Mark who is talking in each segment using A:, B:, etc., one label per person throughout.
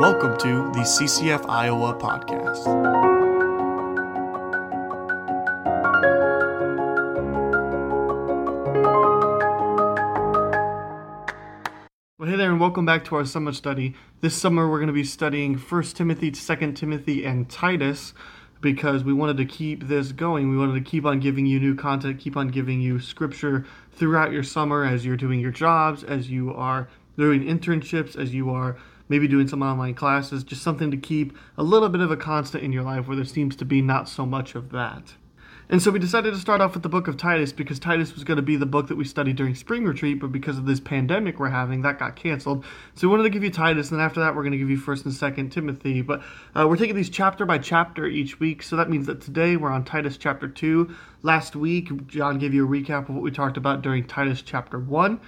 A: Welcome to the CCF Iowa podcast. Well, hey there, and welcome back to our summer study. This summer, we're going to be studying 1 Timothy, 2 Timothy, and Titus because we wanted to keep this going. We wanted to keep on giving you new content, keep on giving you scripture throughout your summer as you're doing your jobs, as you are doing internships, as you are maybe doing some online classes, just something to keep a little bit of a constant in your life where there seems to be not so much of that. And so we decided to start off with the book of Titus because Titus was going to be the book that we studied during spring retreat, but because of this pandemic we're having, that got canceled. So we wanted to give you Titus, and then after that, we're going to give you First and Second Timothy. But uh, we're taking these chapter by chapter each week, so that means that today we're on Titus chapter two. Last week, John gave you a recap of what we talked about during Titus chapter one.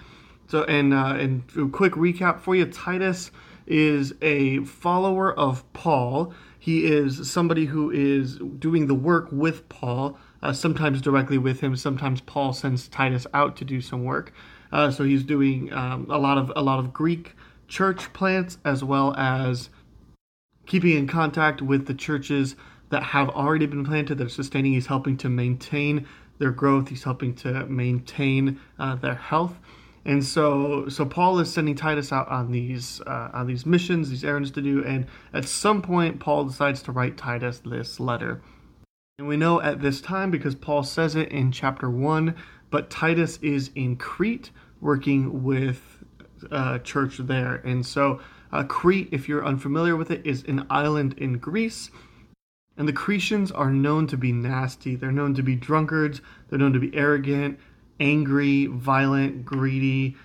A: So, and uh, and a quick recap for you: Titus is a follower of Paul. He is somebody who is doing the work with Paul uh, sometimes directly with him. Sometimes Paul sends Titus out to do some work. Uh, so he's doing um, a lot of a lot of Greek church plants as well as keeping in contact with the churches that have already been planted that are sustaining. He's helping to maintain their growth. He's helping to maintain uh, their health. And so, so Paul is sending Titus out on these uh, on these missions, these errands to do. And at some point, Paul decides to write Titus this letter. And we know at this time because Paul says it in chapter 1, but Titus is in Crete working with uh, church there. And so, uh, Crete, if you're unfamiliar with it, is an island in Greece. And the Cretians are known to be nasty. They're known to be drunkards, they're known to be arrogant, angry, violent, greedy,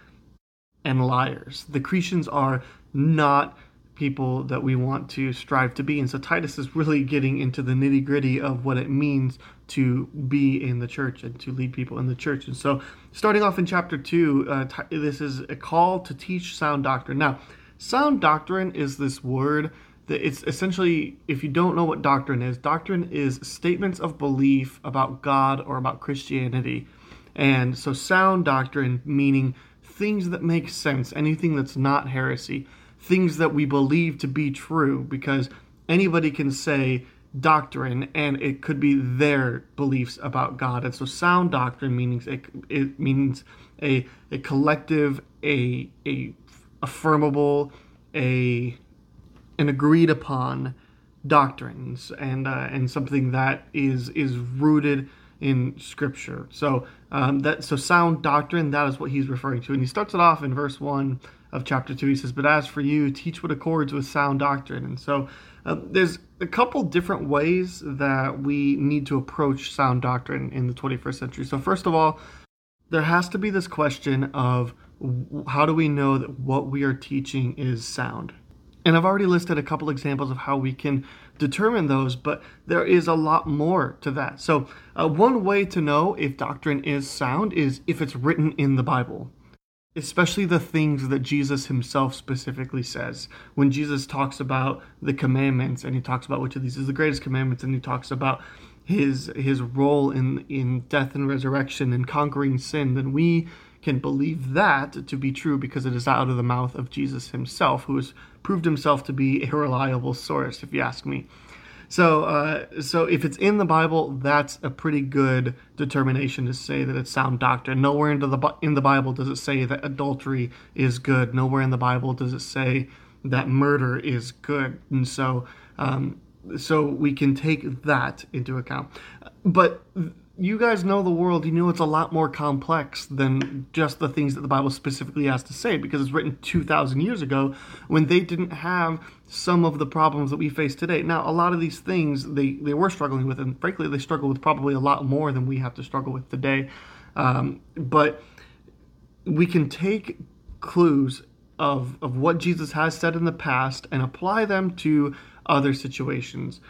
A: and liars. The Cretians are not people that we want to strive to be. And so Titus is really getting into the nitty gritty of what it means to be in the church and to lead people in the church. And so, starting off in chapter 2, uh, this is a call to teach sound doctrine. Now, sound doctrine is this word that it's essentially, if you don't know what doctrine is, doctrine is statements of belief about God or about Christianity. And so, sound doctrine meaning things that make sense, anything that's not heresy things that we believe to be true because anybody can say doctrine and it could be their beliefs about God. And so sound doctrine means it, it means a, a collective, a, a affirmable, a an agreed upon doctrines and uh, and something that is is rooted in scripture. So um, that so sound doctrine that is what he's referring to, and he starts it off in verse one of chapter 2. He says, But as for you, teach what accords with sound doctrine. And so uh, there's a couple different ways that we need to approach sound doctrine in the 21st century. So, first of all, there has to be this question of how do we know that what we are teaching is sound? And I've already listed a couple examples of how we can determine those, but there is a lot more to that. So, uh, one way to know if doctrine is sound is if it's written in the Bible especially the things that Jesus himself specifically says. When Jesus talks about the commandments and he talks about which of these is the greatest commandments and he talks about his his role in in death and resurrection and conquering sin, then we can believe that to be true because it is out of the mouth of Jesus himself, who has proved himself to be a reliable source, if you ask me. So, uh, so if it's in the Bible, that's a pretty good determination to say that it's sound doctrine. Nowhere into the in the Bible does it say that adultery is good. Nowhere in the Bible does it say that murder is good. And so, um, so we can take that into account. But you guys know the world. You know it's a lot more complex than just the things that the Bible specifically has to say because it's written 2,000 years ago when they didn't have some of the problems that we face today. Now, a lot of these things they, they were struggling with, and frankly, they struggle with probably a lot more than we have to struggle with today. Um, but we can take clues of, of what Jesus has said in the past and apply them to other situations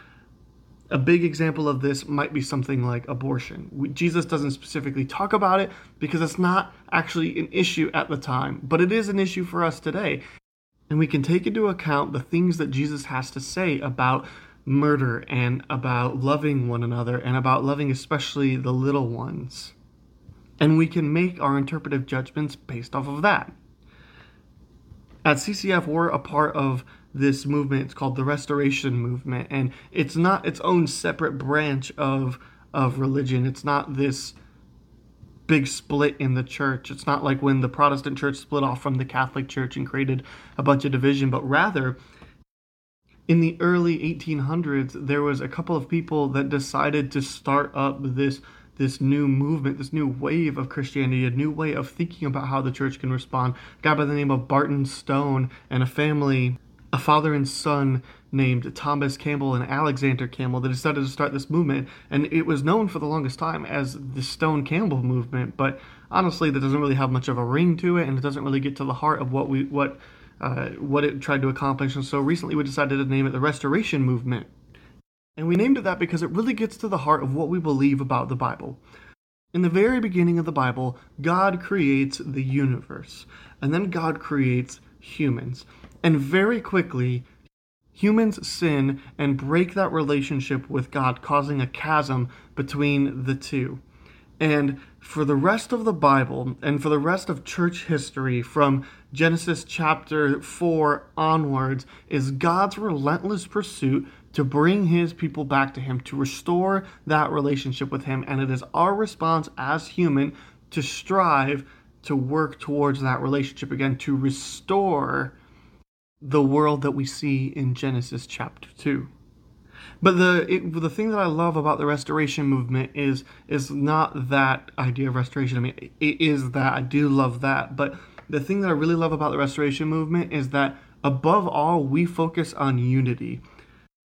A: a big example of this might be something like abortion. Jesus doesn't specifically talk about it because it's not actually an issue at the time, but it is an issue for us today. And we can take into account the things that Jesus has to say about murder and about loving one another and about loving especially the little ones. And we can make our interpretive judgments based off of that. At CCF, we're a part of this movement. It's called the Restoration Movement, and it's not its own separate branch of of religion. It's not this big split in the church. It's not like when the Protestant church split off from the Catholic church and created a bunch of division, but rather in the early 1800s there was a couple of people that decided to start up this this new movement, this new wave of Christianity, a new way of thinking about how the church can respond. A guy by the name of Barton Stone and a family, a father and son named Thomas Campbell and Alexander Campbell that decided to start this movement. And it was known for the longest time as the Stone Campbell movement, but honestly, that doesn't really have much of a ring to it, and it doesn't really get to the heart of what we what uh, what it tried to accomplish. And so recently, we decided to name it the Restoration Movement. And we named it that because it really gets to the heart of what we believe about the Bible. In the very beginning of the Bible, God creates the universe, and then God creates humans. And very quickly, humans sin and break that relationship with God, causing a chasm between the two. And for the rest of the Bible and for the rest of church history, from Genesis chapter 4 onwards, is God's relentless pursuit to bring his people back to him, to restore that relationship with him. And it is our response as human to strive to work towards that relationship again, to restore the world that we see in Genesis chapter 2. But the it, the thing that I love about the restoration movement is is not that idea of restoration. I mean, it is that I do love that, but the thing that I really love about the restoration movement is that above all, we focus on unity.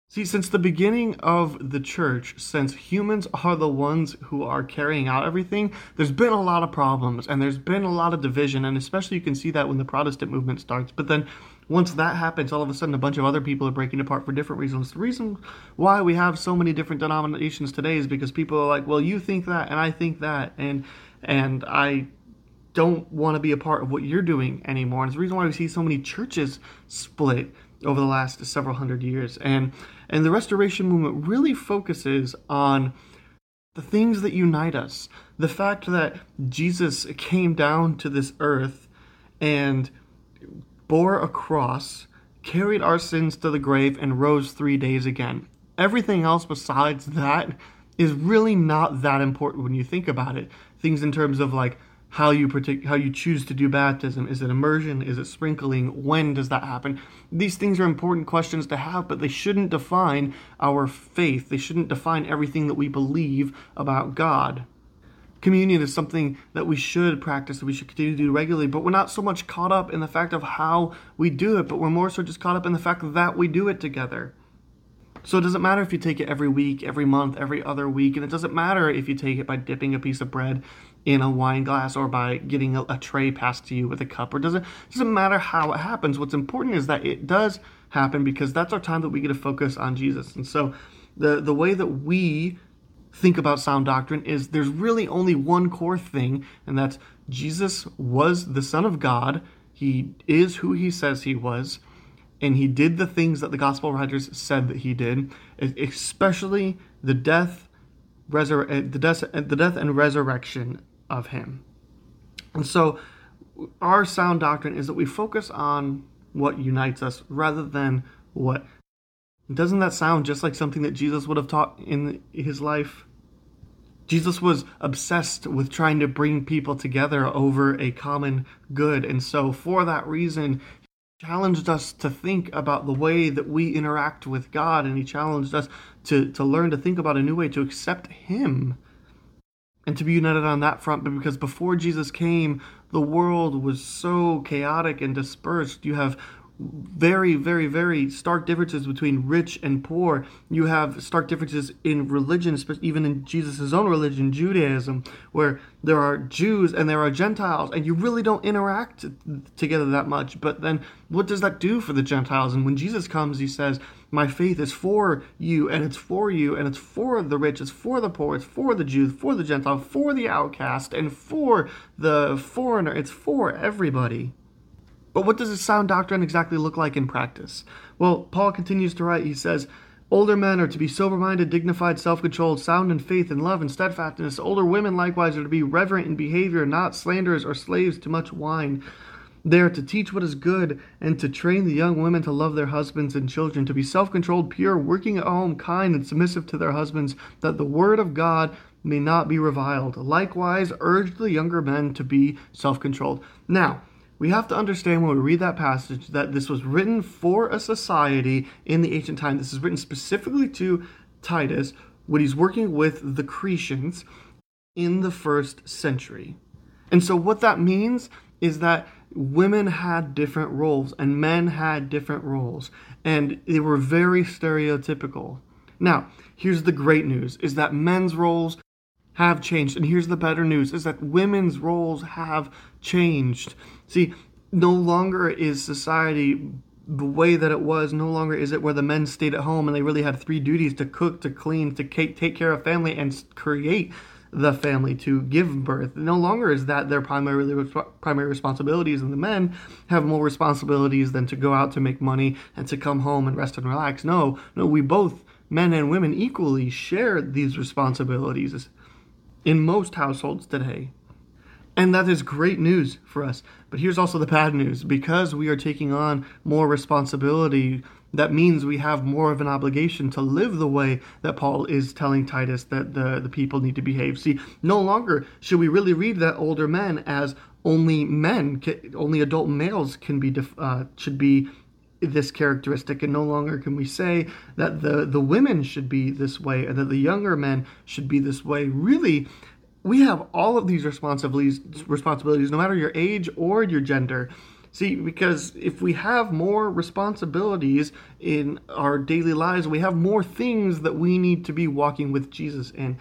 A: See, since the beginning of the church, since humans are the ones who are carrying out everything, there's been a lot of problems and there's been a lot of division. And especially you can see that when the Protestant movement starts. But then once that happens, all of a sudden a bunch of other people are breaking apart for different reasons. The reason why we have so many different denominations today is because people are like, well, you think that and I think that. And, and I don't want to be a part of what you're doing anymore. And it's the reason why we see so many churches split over the last several hundred years. And and the restoration movement really focuses on the things that unite us. The fact that Jesus came down to this earth and bore a cross, carried our sins to the grave, and rose three days again. Everything else besides that is really not that important when you think about it. Things in terms of like how you partic- how you choose to do baptism. Is it immersion? Is it sprinkling? When does that happen? These things are important questions to have, but they shouldn't define our faith. They shouldn't define everything that we believe about God. Communion is something that we should practice, that we should continue to do regularly, but we're not so much caught up in the fact of how we do it, but we're more so just caught up in the fact that we do it together. So it doesn't matter if you take it every week, every month, every other week, and it doesn't matter if you take it by dipping a piece of bread in a wine glass or by getting a, a tray passed to you with a cup or doesn't doesn't matter how it happens what's important is that it does happen because that's our time that we get to focus on jesus and so the the way that we think about sound doctrine is there's really only one core thing and that's jesus was the son of god he is who he says he was and he did the things that the gospel writers said that he did especially the death resur- eh, the death eh, the death and resurrection of him. And so our sound doctrine is that we focus on what unites us rather than what doesn't that sound just like something that Jesus would have taught in his life? Jesus was obsessed with trying to bring people together over a common good. And so, for that reason, he challenged us to think about the way that we interact with God. And he challenged us to, to learn to think about a new way to accept Him and to be united on that front. But because before Jesus came, the world was so chaotic and dispersed. You have very, very, very stark differences between rich and poor. You have stark differences in religion, even in Jesus' own religion, Judaism, where there are Jews and there are Gentiles, and you really don't interact together that much. But then what does that do for the Gentiles? And when Jesus comes, he says, my faith is for you, and it's for you, and it's for the rich, it's for the poor, it's for the Jew, for the Gentile, for the outcast, and for the foreigner. It's for everybody. But what does a sound doctrine exactly look like in practice? Well, Paul continues to write, he says, Older men are to be sober minded, dignified, self controlled, sound in faith and love and steadfastness. Older women likewise are to be reverent in behavior, not slanderers or slaves to much wine They are to teach what is good and to train the young women to love their husbands and children, to be self controlled, pure, working at home, kind, and submissive to their husbands, that the word of God may not be reviled. Likewise, urge the younger men to be self controlled. Now, we have to understand when we read that passage that this was written for a society in the ancient time. This is written specifically to Titus when he's working with the Cretans in the first century. And so, what that means is that women had different roles and men had different roles, and they were very stereotypical. Now, here's the great news is that men's roles have changed. And here's the better news is that women's roles have changed. See, no longer is society the way that it was. No longer is it where the men stayed at home and they really had three duties to cook, to clean, to take care of family, and create the family to give birth. No longer is that their primary primary responsibilities, and the men have more responsibilities than to go out to make money and to come home and rest and relax. No, no, we both, men and women, equally share these responsibilities in most households today. And that is great news for us. But here's also the bad news because we are taking on more responsibility, that means we have more of an obligation to live the way that Paul is telling Titus that the, the people need to behave. See, no longer should we really read that older men as only men, only adult males can be, uh, should be this characteristic and no longer can we say that the the women should be this way and that the younger men should be this way really we have all of these responsibilities responsibilities no matter your age or your gender. See because if we have more responsibilities in our daily lives we have more things that we need to be walking with jesus in.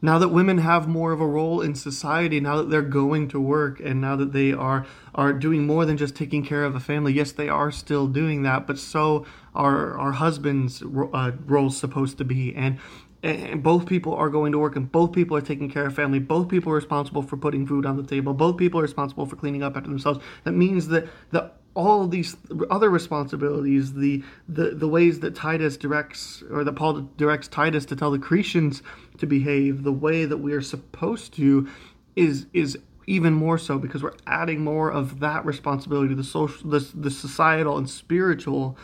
A: Now that women have more of a role in society now that they're going to work and now that they are are doing more than just taking care of a family yes they are still doing that but so are our husbands uh, roles supposed to be. And and both people are going to work and both people are taking care of family. Both people are responsible for putting food on the table. Both people are responsible for cleaning up after themselves. That means that that all of these other responsibilities the, the the ways that titus directs or that paul directs titus to tell the cretans to behave the way that we are supposed to is is even more so because we're adding more of that responsibility the social the, the societal and spiritual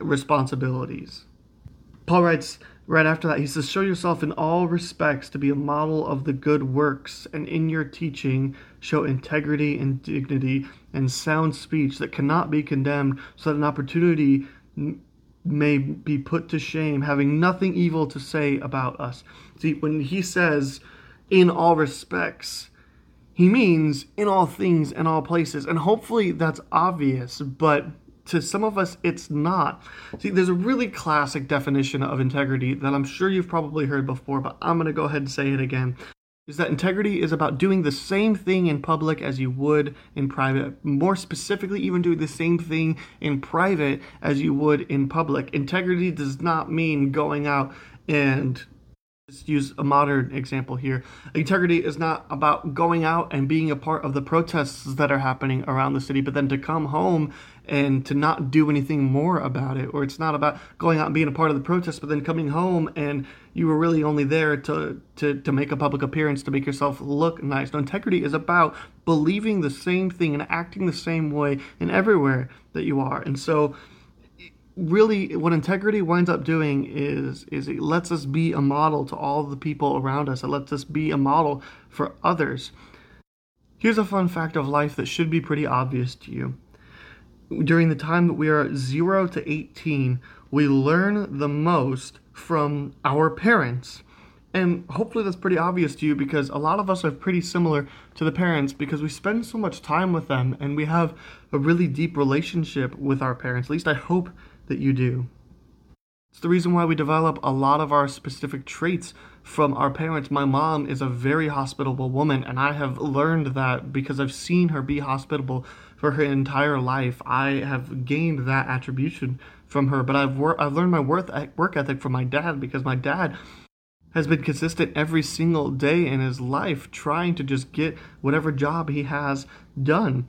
A: responsibilities. Paul writes Right after that, he says, Show yourself in all respects to be a model of the good works, and in your teaching show integrity and dignity and sound speech that cannot be condemned, so that an opportunity may be put to shame, having nothing evil to say about us. See, when he says, in all respects, he means in all things and all places. And hopefully that's obvious, but to some of us, it's not. See, there's a really classic definition of integrity that I'm sure you've probably heard before, but I'm going to go ahead and say it again. Is that integrity is about doing the same thing in public as you would in private. More specifically, even doing the same thing in private as you would in public. Integrity does not mean going out and Let's use a modern example here. Integrity is not about going out and being a part of the protests that are happening around the city, but then to come home and to not do anything more about it. Or it's not about going out and being a part of the protest, but then coming home and you were really only there to, to, to make a public appearance, to make yourself look nice. No, integrity is about believing the same thing and acting the same way in everywhere that you are. And so really what integrity winds up doing is is it lets us be a model to all the people around us it lets us be a model for others here's a fun fact of life that should be pretty obvious to you during the time that we are 0 to 18 we learn the most from our parents and hopefully that's pretty obvious to you because a lot of us are pretty similar to the parents because we spend so much time with them and we have a really deep relationship with our parents. At least I hope that you do. It's the reason why we develop a lot of our specific traits from our parents. My mom is a very hospitable woman, and I have learned that because I've seen her be hospitable for her entire life. I have gained that attribution from her, but I've wor- I've learned my worth work ethic from my dad because my dad has been consistent every single day in his life trying to just get whatever job he has done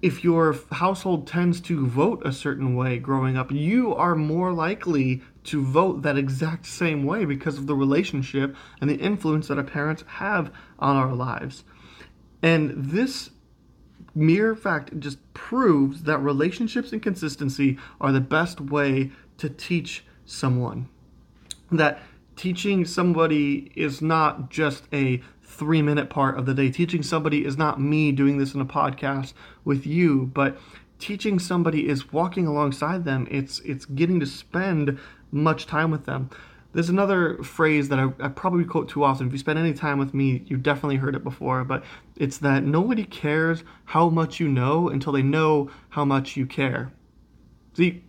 A: if your household tends to vote a certain way growing up, you are more likely to vote that exact same way because of the relationship and the influence that our parents have on our lives. And this mere fact just proves that relationships and consistency are the best way to teach someone. That teaching somebody is not just a three minute part of the day. Teaching somebody is not me doing this in a podcast with you, but teaching somebody is walking alongside them. It's it's getting to spend much time with them. There's another phrase that I, I, probably quote too often. If you spend any time with me, you've definitely heard it before, but it's that nobody cares how much you know until they know how much you care. See,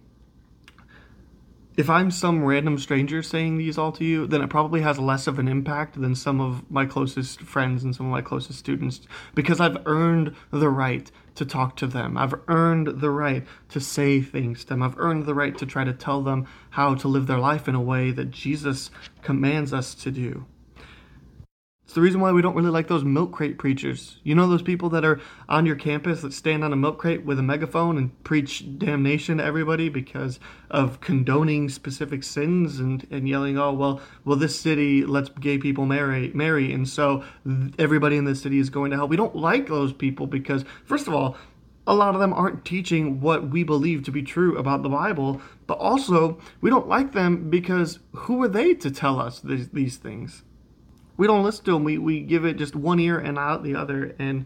A: if I'm some random stranger saying these all to you, then it probably has less of an impact than some of my closest friends and some of my closest students because I've earned the right to talk to them. I've earned the right to say things to them. I've earned the right to try to tell them how to live their life in a way that Jesus commands us to do. It's the reason why we don't really like those milk crate preachers. You know those people that are on your campus that stand on a milk crate with a megaphone and preach damnation to everybody because of condoning specific sins and, and yelling, oh well, well this city lets gay people marry marry, and so everybody in this city is going to hell. We don't like those people because first of all, a lot of them aren't teaching what we believe to be true about the Bible, but also we don't like them because who are they to tell us these, these things? We don't listen to them. We, we give it just one ear and out the other. And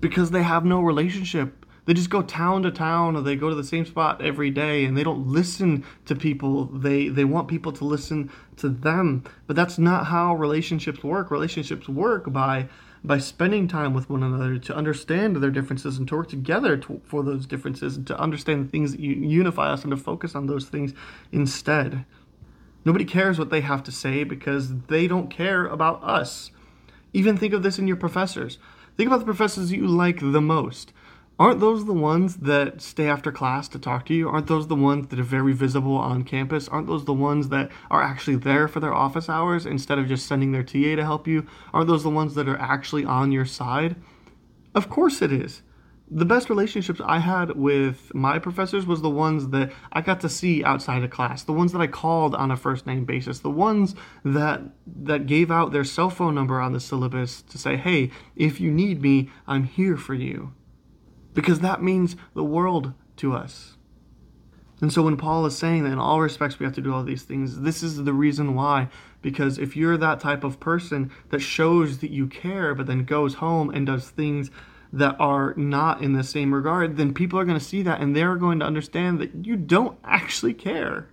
A: because they have no relationship, they just go town to town or they go to the same spot every day and they don't listen to people. They, they want people to listen to them. But that's not how relationships work. Relationships work by by spending time with one another to understand their differences and to work together to, for those differences and to understand the things that unify us and to focus on those things instead. Nobody cares what they have to say because they don't care about us. Even think of this in your professors. Think about the professors you like the most. Aren't those the ones that stay after class to talk to you? Aren't those the ones that are very visible on campus? Aren't those the ones that are actually there for their office hours instead of just sending their TA to help you? Aren't those the ones that are actually on your side? Of course it is the best relationships I had with my professors was the ones that I got to see outside of class, the ones that I called on a first name basis, the ones that that gave out their cell phone number on the syllabus to say, "Hey, if you need me, I'm here for you." Because that means the world to us. And so when Paul is saying that in all respects we have to do all these things, this is the reason why. Because if you're that type of person that shows that you care, but then goes home and does things that are not in the same regard, then people are going to see that and they're going to understand that you don't actually care.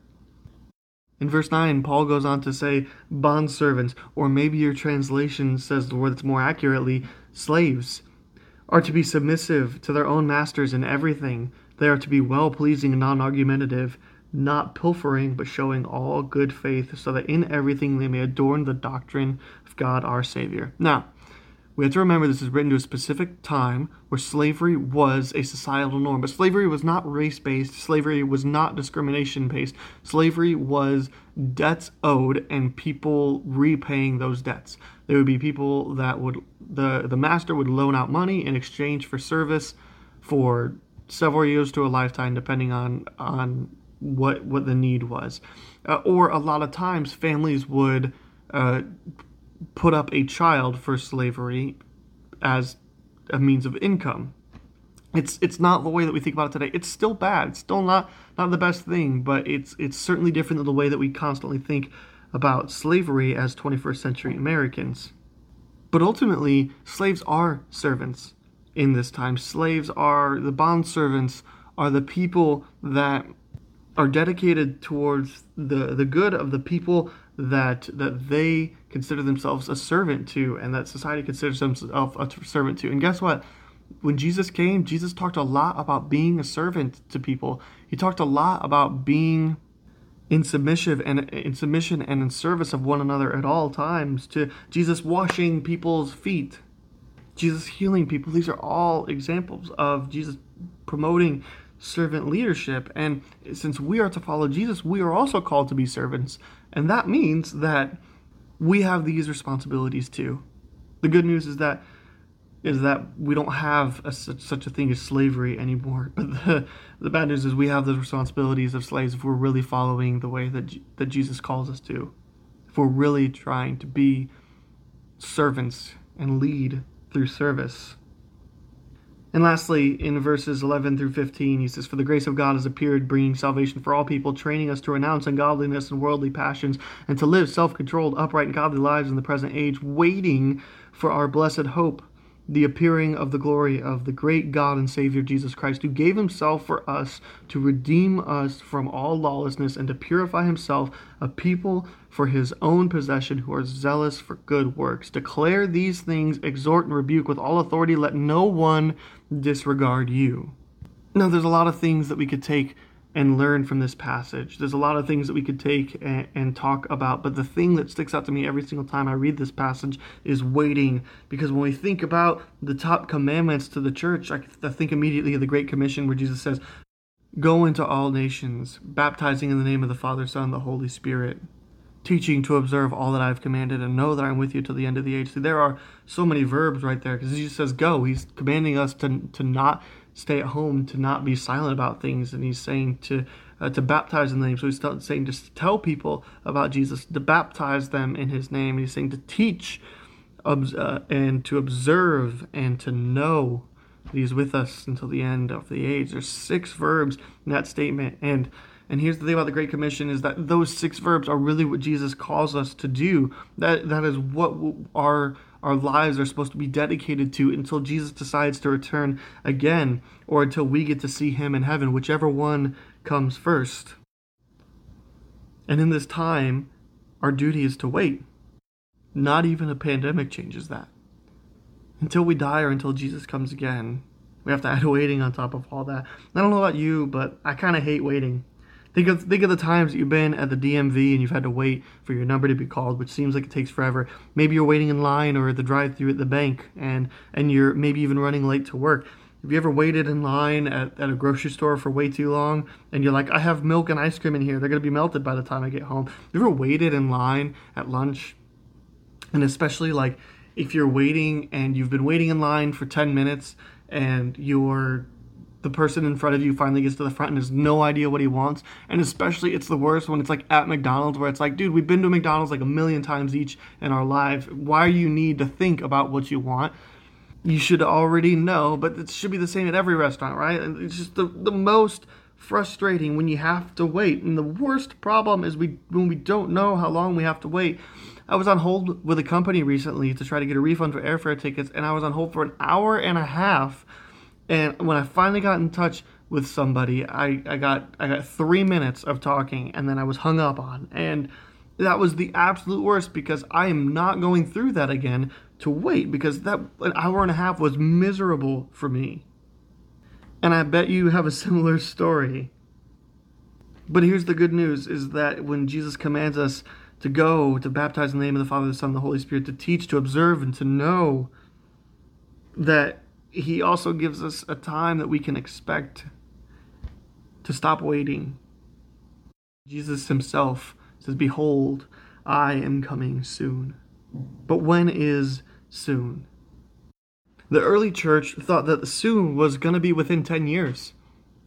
A: In verse 9, Paul goes on to say, bondservants, or maybe your translation says the word that's more accurately, slaves, are to be submissive to their own masters in everything. They are to be well pleasing and non argumentative, not pilfering, but showing all good faith, so that in everything they may adorn the doctrine of God our Savior. Now, we have to remember this is written to a specific time where slavery was a societal norm. But slavery was not race based, slavery was not discrimination based. Slavery was debts owed and people repaying those debts. There would be people that would, the, the master would loan out money in exchange for service for several years to a lifetime, depending on, on what, what the need was. Uh, or a lot of times, families would. Uh, put up a child for slavery as a means of income. It's it's not the way that we think about it today. It's still bad. It's still not not the best thing, but it's it's certainly different than the way that we constantly think about slavery as 21st century Americans. But ultimately, slaves are servants in this time. Slaves are the bond servants are the people that are dedicated towards the the good of the people that that they consider themselves a servant to and that society considers themselves a servant to. And guess what? When Jesus came, Jesus talked a lot about being a servant to people. He talked a lot about being in submission and in submission and in service of one another at all times to Jesus washing people's feet, Jesus healing people. These are all examples of Jesus promoting servant leadership. And since we are to follow Jesus, we are also called to be servants. And that means that we have these responsibilities too. The good news is that is that we don't have a, such, a thing as slavery anymore. But the, the bad news is we have the responsibilities of slaves if we're really following the way that, that Jesus calls us to. If we're really trying to be servants and lead through service. And lastly, in verses 11 through 15, he says, For the grace of God has appeared, bringing salvation for all people, training us to renounce ungodliness and worldly passions, and to live self controlled, upright, and godly lives in the present age, waiting for our blessed hope the appearing of the glory of the great God and Savior Jesus Christ, who gave himself for us to redeem us from all lawlessness and to purify himself a people for his own possession who are zealous for good works. Declare these things, exhort and rebuke with all authority, let no one disregard you. Now, there's a lot of things that we could take and learn from this passage. There's a lot of things that we could take and, and, talk about, but the thing that sticks out to me every single time I read this passage is waiting. Because when we think about the top commandments to the church, I, I think immediately of the Great Commission where Jesus says, Go into all nations, baptizing in the name of the Father, Son, and the Holy Spirit, teaching to observe all that I have commanded, and know that I'm with you till the end of the age. See, there are so many verbs right there because Jesus says, Go. He's commanding us to, to not stay at home, to not be silent about things, and he's saying to uh, to baptize in the name. So he's saying just to tell people about Jesus, to baptize them in His name. And he's saying to teach, uh, and to observe, and to know that He's with us until the end of the age. There's six verbs in that statement, and and here's the thing about the Great Commission is that those six verbs are really what Jesus calls us to do. That that is what our our lives are supposed to be dedicated to until Jesus decides to return again or until we get to see him in heaven, whichever one comes first. And in this time, our duty is to wait. Not even a pandemic changes that. Until we die or until Jesus comes again, we have to add waiting on top of all that. I don't know about you, but I kind of hate waiting. Think of think of the times that you've been at the DMV and you've had to wait for your number to be called, which seems like it takes forever. Maybe you're waiting in line or at the drive-through at the bank, and and you're maybe even running late to work. Have you ever waited in line at, at a grocery store for way too long and you're like, I have milk and ice cream in here. They're going to be melted by the time I get home. Have you ever waited in line at lunch? And especially like if you're waiting and you've been waiting in line for 10 minutes and you're the person in front of you finally gets to the front and has no idea what he wants. And especially, it's the worst when it's like at McDonald's, where it's like, dude, we've been to McDonald's like a million times each in our life. Why you need to think about what you want? You should already know, but it should be the same at every restaurant, right? And it's just the, the most frustrating when you have to wait. And the worst problem is we when we don't know how long we have to wait. I was on hold with a company recently to try to get a refund for airfare tickets, and I was on hold for an hour and a half and when I finally got in touch with somebody, I, I got I got three minutes of talking and then I was hung up on. And that was the absolute worst because I am not going through that again to wait because that an hour and a half was miserable for me. And I bet you have a similar story. But here's the good news is that when Jesus commands us to go to baptize in the name of the Father, the Son, and the Holy Spirit, to teach, to observe, and to know that he also gives us a time that we can expect to stop waiting. Jesus himself says, Behold, I am coming soon. But when is soon? The early church thought that soon was going to be within 10 years.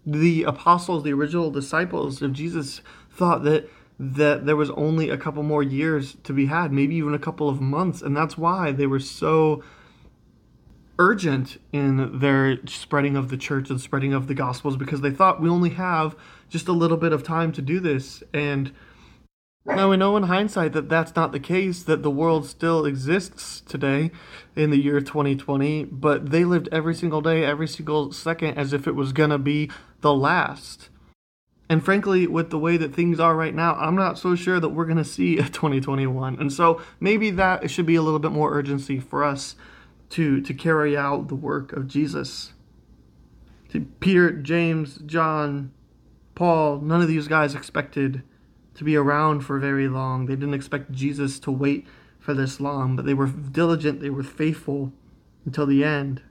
A: The apostles, the original disciples of Jesus, thought that that there was only a couple more years to be had, maybe even a couple of months, and that's why they were so urgent in their spreading of the church and spreading of the gospels because they thought we only have just a little bit of time to do this and now we know in hindsight that that's not the case that the world still exists today in the year 2020 but they lived every single day every single second as if it was going to be the last and frankly, with the way that things are right now, I'm not so sure that we're going to see a 2021. And so maybe that it should be a little bit more urgency for us to, to carry out the work of Jesus. Peter, James, John, Paul, none of these guys expected to be around for very long. They didn't expect Jesus to wait for this long, but they were diligent, they were faithful until the end.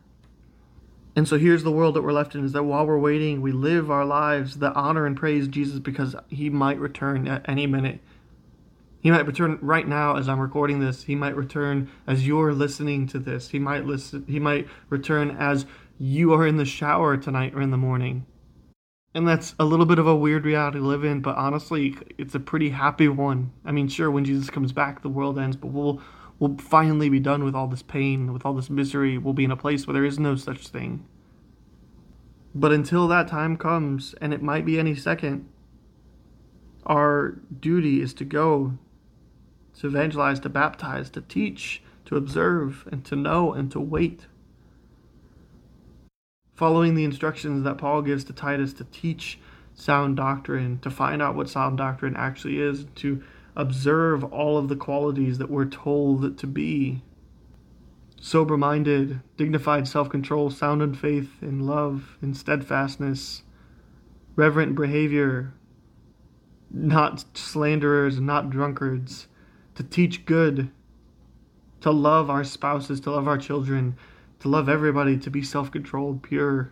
A: And so here's the world that we're left in is that while we're waiting, we live our lives that honor and praise Jesus because he might return at any minute. He might return right now as I'm recording this. He might return as you're listening to this. He might listen he might return as you are in the shower tonight or in the morning. And that's a little bit of a weird reality to live in, but honestly, it's a pretty happy one. I mean, sure, when Jesus comes back, the world ends, but we'll we'll finally be done with all this pain, with all this misery. We'll be in a place where there is no such thing. But until that time comes, and it might be any second, our duty is to go, to evangelize, to baptize, to teach, to observe, and to know, and to wait. Following the instructions that Paul gives to Titus to teach sound doctrine, to find out what sound doctrine actually is, to observe all of the qualities that we're told to be sober minded, dignified self control, sound in faith, in love, in steadfastness, reverent behavior, not slanderers, not drunkards, to teach good, to love our spouses, to love our children, to love everybody, to be self controlled, pure,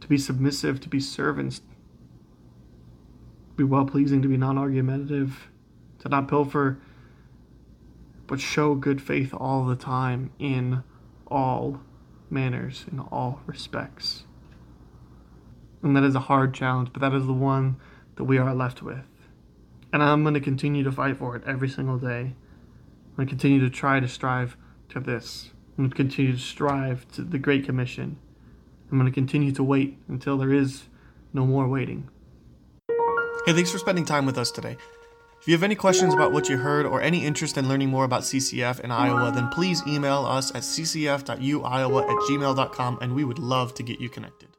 A: to be submissive, to be servants, be well pleasing, to be non argumentative, to not pilfer but show good faith all the time in all manners, in all respects. And that is a hard challenge, but that is the one that we are left with. And I'm going to continue to fight for it every single day. I'm going to continue to try to strive to this. I'm going to continue to strive to the Great Commission. I'm going to continue to wait until there is no more waiting. Hey, thanks for spending time with us today. If you have any questions about what you heard or any interest in learning more about CCF in Iowa, then please email us at ccf.uiowa at gmail.com and we would love to get you connected.